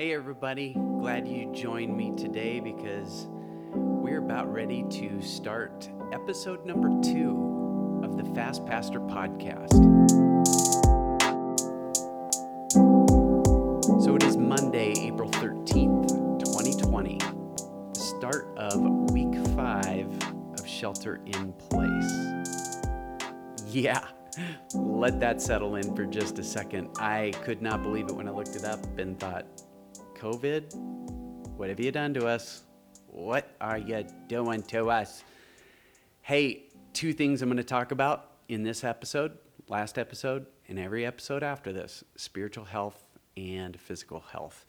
Hey, everybody. Glad you joined me today because we're about ready to start episode number two of the Fast Pastor podcast. So it is Monday, April 13th, 2020, the start of week five of Shelter in Place. Yeah, let that settle in for just a second. I could not believe it when I looked it up and thought, COVID, what have you done to us? What are you doing to us? Hey, two things I'm going to talk about in this episode, last episode, and every episode after this spiritual health and physical health.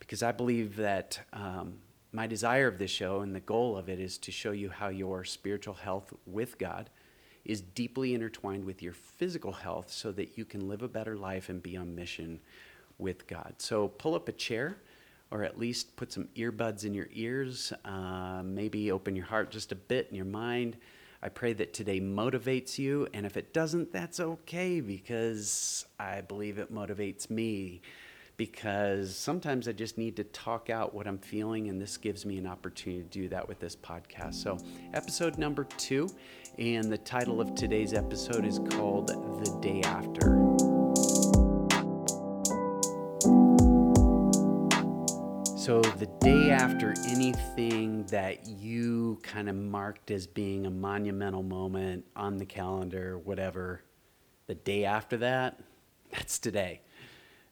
Because I believe that um, my desire of this show and the goal of it is to show you how your spiritual health with God is deeply intertwined with your physical health so that you can live a better life and be on mission with God. So pull up a chair or at least put some earbuds in your ears. Uh, maybe open your heart just a bit in your mind. I pray that today motivates you. And if it doesn't, that's okay because I believe it motivates me. Because sometimes I just need to talk out what I'm feeling, and this gives me an opportunity to do that with this podcast. So, episode number two, and the title of today's episode is called The Day After. So, the day after anything that you kind of marked as being a monumental moment on the calendar, whatever, the day after that, that's today.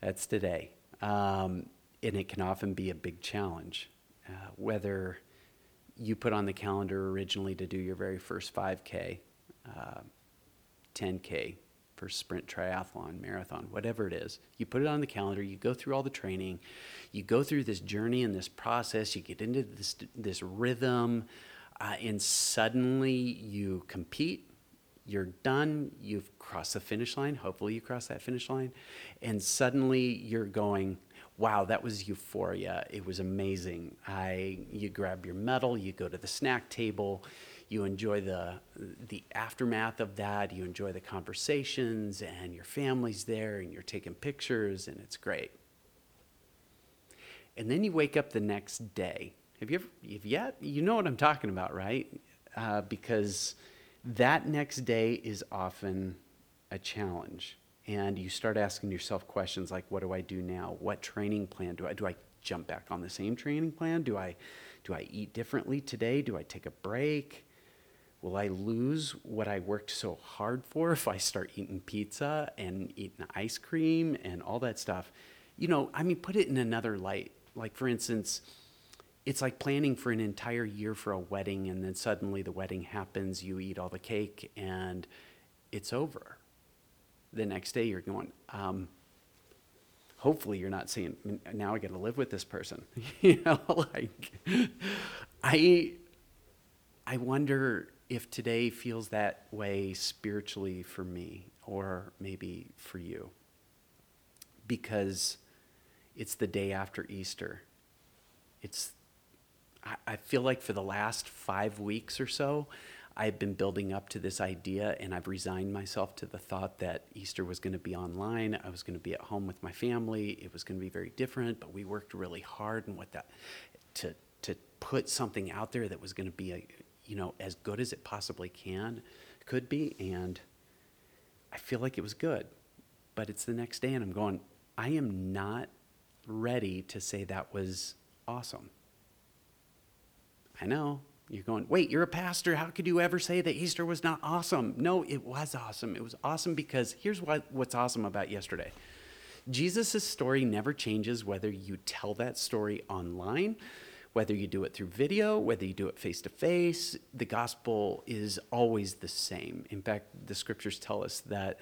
That's today. Um, and it can often be a big challenge. Uh, whether you put on the calendar originally to do your very first 5K, uh, 10K, for sprint, triathlon, marathon, whatever it is. You put it on the calendar, you go through all the training, you go through this journey and this process, you get into this, this rhythm, uh, and suddenly you compete. You're done. You've crossed the finish line. Hopefully, you cross that finish line. And suddenly you're going, wow, that was euphoria. It was amazing. I, you grab your medal, you go to the snack table, you enjoy the the aftermath of that you enjoy the conversations and your family's there and you're taking pictures and it's great. And then you wake up the next day. Have you ever have yet you know what i'm talking about right? Uh, because that next day is often a challenge and you start asking yourself questions like what do i do now? What training plan do i do i jump back on the same training plan? Do i do i eat differently today? Do i take a break Will I lose what I worked so hard for if I start eating pizza and eating ice cream and all that stuff? You know, I mean, put it in another light. Like, for instance, it's like planning for an entire year for a wedding, and then suddenly the wedding happens, you eat all the cake, and it's over. The next day, you're going, um, hopefully, you're not saying, now I got to live with this person. you know, like, I, I wonder if today feels that way spiritually for me or maybe for you. Because it's the day after Easter. It's, I, I feel like for the last five weeks or so, I've been building up to this idea and I've resigned myself to the thought that Easter was going to be online. I was going to be at home with my family. It was going to be very different, but we worked really hard and what that to to put something out there that was going to be a, you know, as good as it possibly can, could be. And I feel like it was good. But it's the next day, and I'm going, I am not ready to say that was awesome. I know. You're going, wait, you're a pastor. How could you ever say that Easter was not awesome? No, it was awesome. It was awesome because here's what, what's awesome about yesterday Jesus' story never changes whether you tell that story online whether you do it through video, whether you do it face to face, the gospel is always the same. In fact, the scriptures tell us that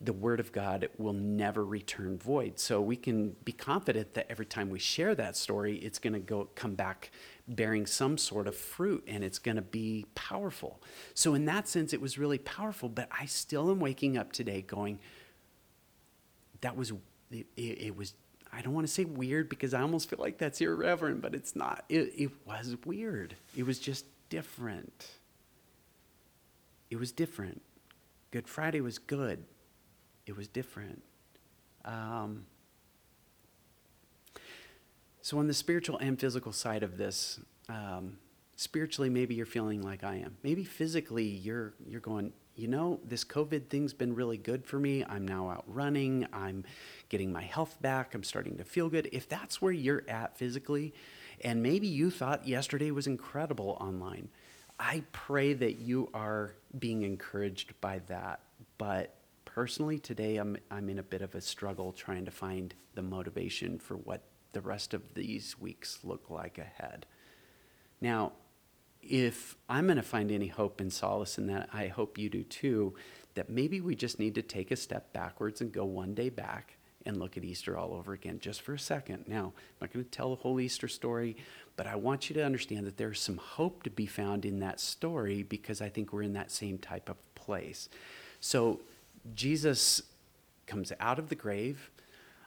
the word of God will never return void. So we can be confident that every time we share that story, it's going to go come back bearing some sort of fruit and it's going to be powerful. So in that sense it was really powerful, but I still am waking up today going that was it, it was I don't want to say weird because I almost feel like that's irreverent, but it's not. It, it was weird. It was just different. It was different. Good Friday was good. It was different. Um, So, on the spiritual and physical side of this, um, spiritually, maybe you're feeling like I am. Maybe physically, you're, you're going, you know, this COVID thing's been really good for me. I'm now out running. I'm getting my health back. I'm starting to feel good. If that's where you're at physically, and maybe you thought yesterday was incredible online, I pray that you are being encouraged by that. But personally, today I'm, I'm in a bit of a struggle trying to find the motivation for what the rest of these weeks look like ahead. Now, if I'm going to find any hope and solace in that, I hope you do too, that maybe we just need to take a step backwards and go one day back and look at Easter all over again just for a second. Now, I'm not going to tell the whole Easter story, but I want you to understand that there's some hope to be found in that story because I think we're in that same type of place. So, Jesus comes out of the grave.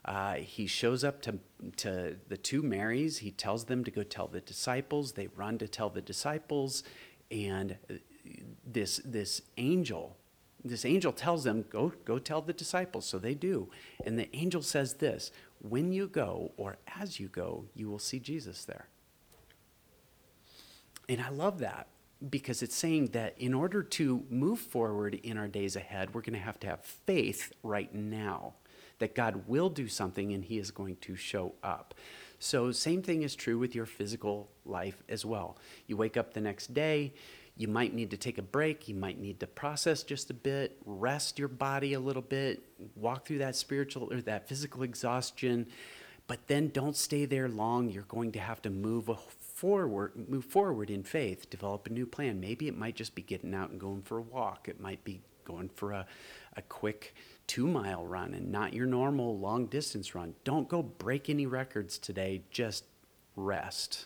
Uh, he shows up to, to the two Marys. He tells them to go tell the disciples. They run to tell the disciples. And this, this angel, this angel tells them, go, go tell the disciples. So they do. And the angel says this When you go, or as you go, you will see Jesus there. And I love that because it's saying that in order to move forward in our days ahead, we're going to have to have faith right now that God will do something and He is going to show up. So, same thing is true with your physical life as well. You wake up the next day, you might need to take a break, you might need to process just a bit, rest your body a little bit, walk through that spiritual or that physical exhaustion, but then don't stay there long. You're going to have to move forward, move forward in faith, develop a new plan. Maybe it might just be getting out and going for a walk. It might be going for a, a quick two mile run and not your normal long distance run. Don't go break any records today. Just rest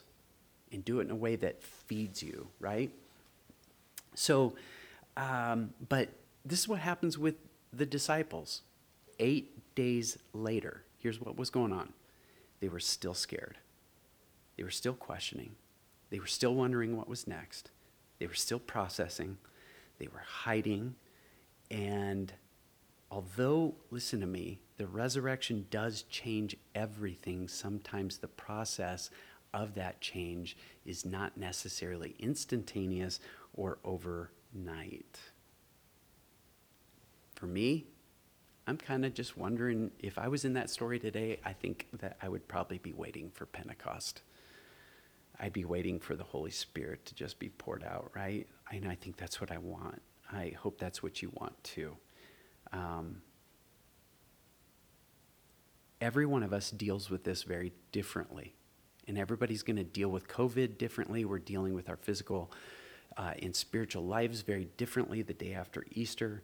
and do it in a way that feeds you, right? So, um, but this is what happens with the disciples. Eight days later, here's what was going on they were still scared. They were still questioning. They were still wondering what was next. They were still processing. They were hiding. And although, listen to me, the resurrection does change everything, sometimes the process of that change is not necessarily instantaneous or overnight. For me, I'm kind of just wondering if I was in that story today, I think that I would probably be waiting for Pentecost. I'd be waiting for the Holy Spirit to just be poured out, right? And I think that's what I want. I hope that's what you want too. Um, every one of us deals with this very differently. And everybody's going to deal with COVID differently. We're dealing with our physical uh, and spiritual lives very differently the day after Easter.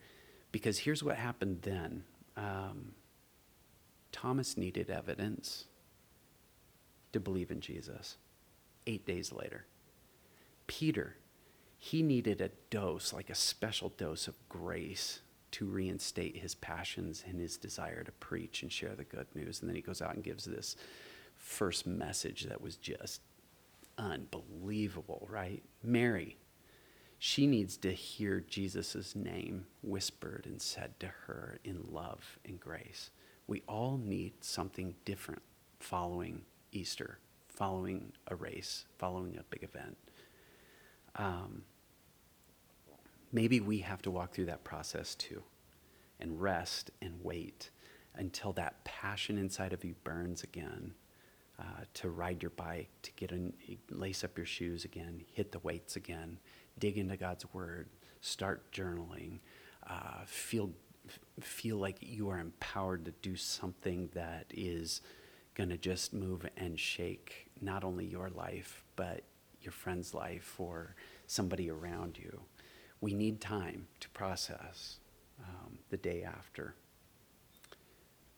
Because here's what happened then um, Thomas needed evidence to believe in Jesus eight days later. Peter, he needed a dose, like a special dose of grace to reinstate his passions and his desire to preach and share the good news. And then he goes out and gives this first message that was just unbelievable, right? Mary, she needs to hear Jesus' name whispered and said to her in love and grace. We all need something different following Easter, following a race, following a big event. Um, maybe we have to walk through that process too and rest and wait until that passion inside of you burns again uh, to ride your bike, to get in, lace up your shoes again, hit the weights again, dig into God's word, start journaling, uh, feel feel like you are empowered to do something that is going to just move and shake not only your life but your friend's life or somebody around you we need time to process um, the day after.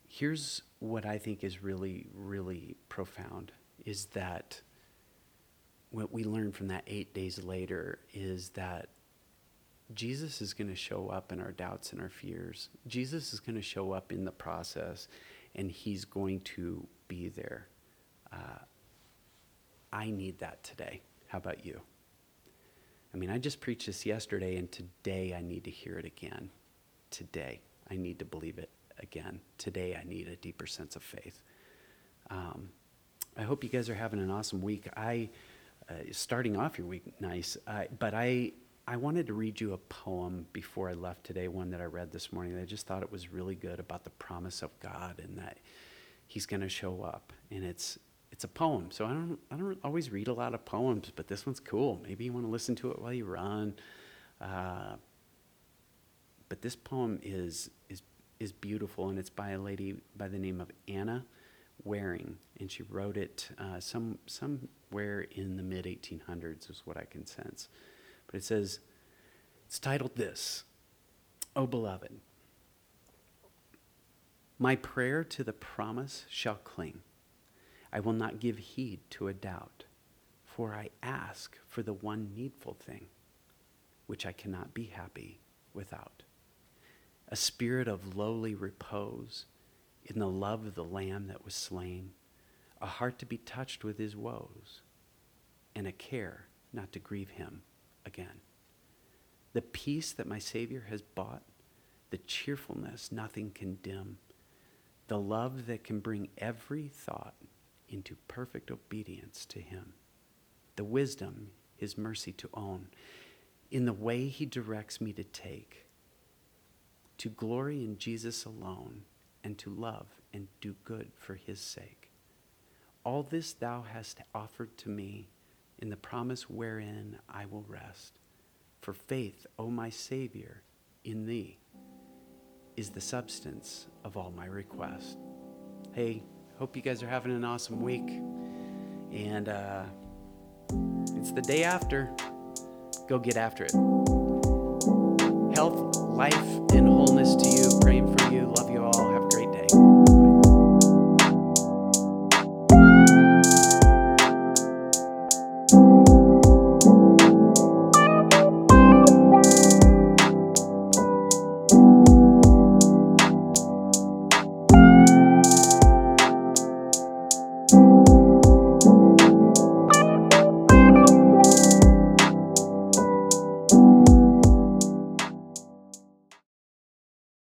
Here's what I think is really, really profound is that what we learn from that eight days later is that Jesus is going to show up in our doubts and our fears. Jesus is going to show up in the process, and he's going to be there. Uh, I need that today. How about you? I mean, I just preached this yesterday, and today I need to hear it again. Today, I need to believe it again. Today, I need a deeper sense of faith. Um, I hope you guys are having an awesome week. I uh, starting off your week nice, uh, but I I wanted to read you a poem before I left today. One that I read this morning. I just thought it was really good about the promise of God and that He's going to show up. And it's it's a poem, so I don't I don't always read a lot of poems, but this one's cool. Maybe you want to listen to it while you run. Uh, but this poem is is is beautiful, and it's by a lady by the name of Anna Waring, and she wrote it uh, some somewhere in the mid 1800s, is what I can sense. But it says, it's titled this, "O beloved." My prayer to the promise shall cling. I will not give heed to a doubt, for I ask for the one needful thing, which I cannot be happy without. A spirit of lowly repose in the love of the Lamb that was slain, a heart to be touched with his woes, and a care not to grieve him again. The peace that my Savior has bought, the cheerfulness nothing can dim, the love that can bring every thought into perfect obedience to him, the wisdom, his mercy to own, in the way he directs me to take, to glory in Jesus alone and to love and do good for his sake. All this thou hast offered to me in the promise wherein I will rest. For faith, O my Savior, in thee is the substance of all my request. Hey, hope you guys are having an awesome week. And uh, it's the day after. Go get after it. Health, life, and wholeness to you.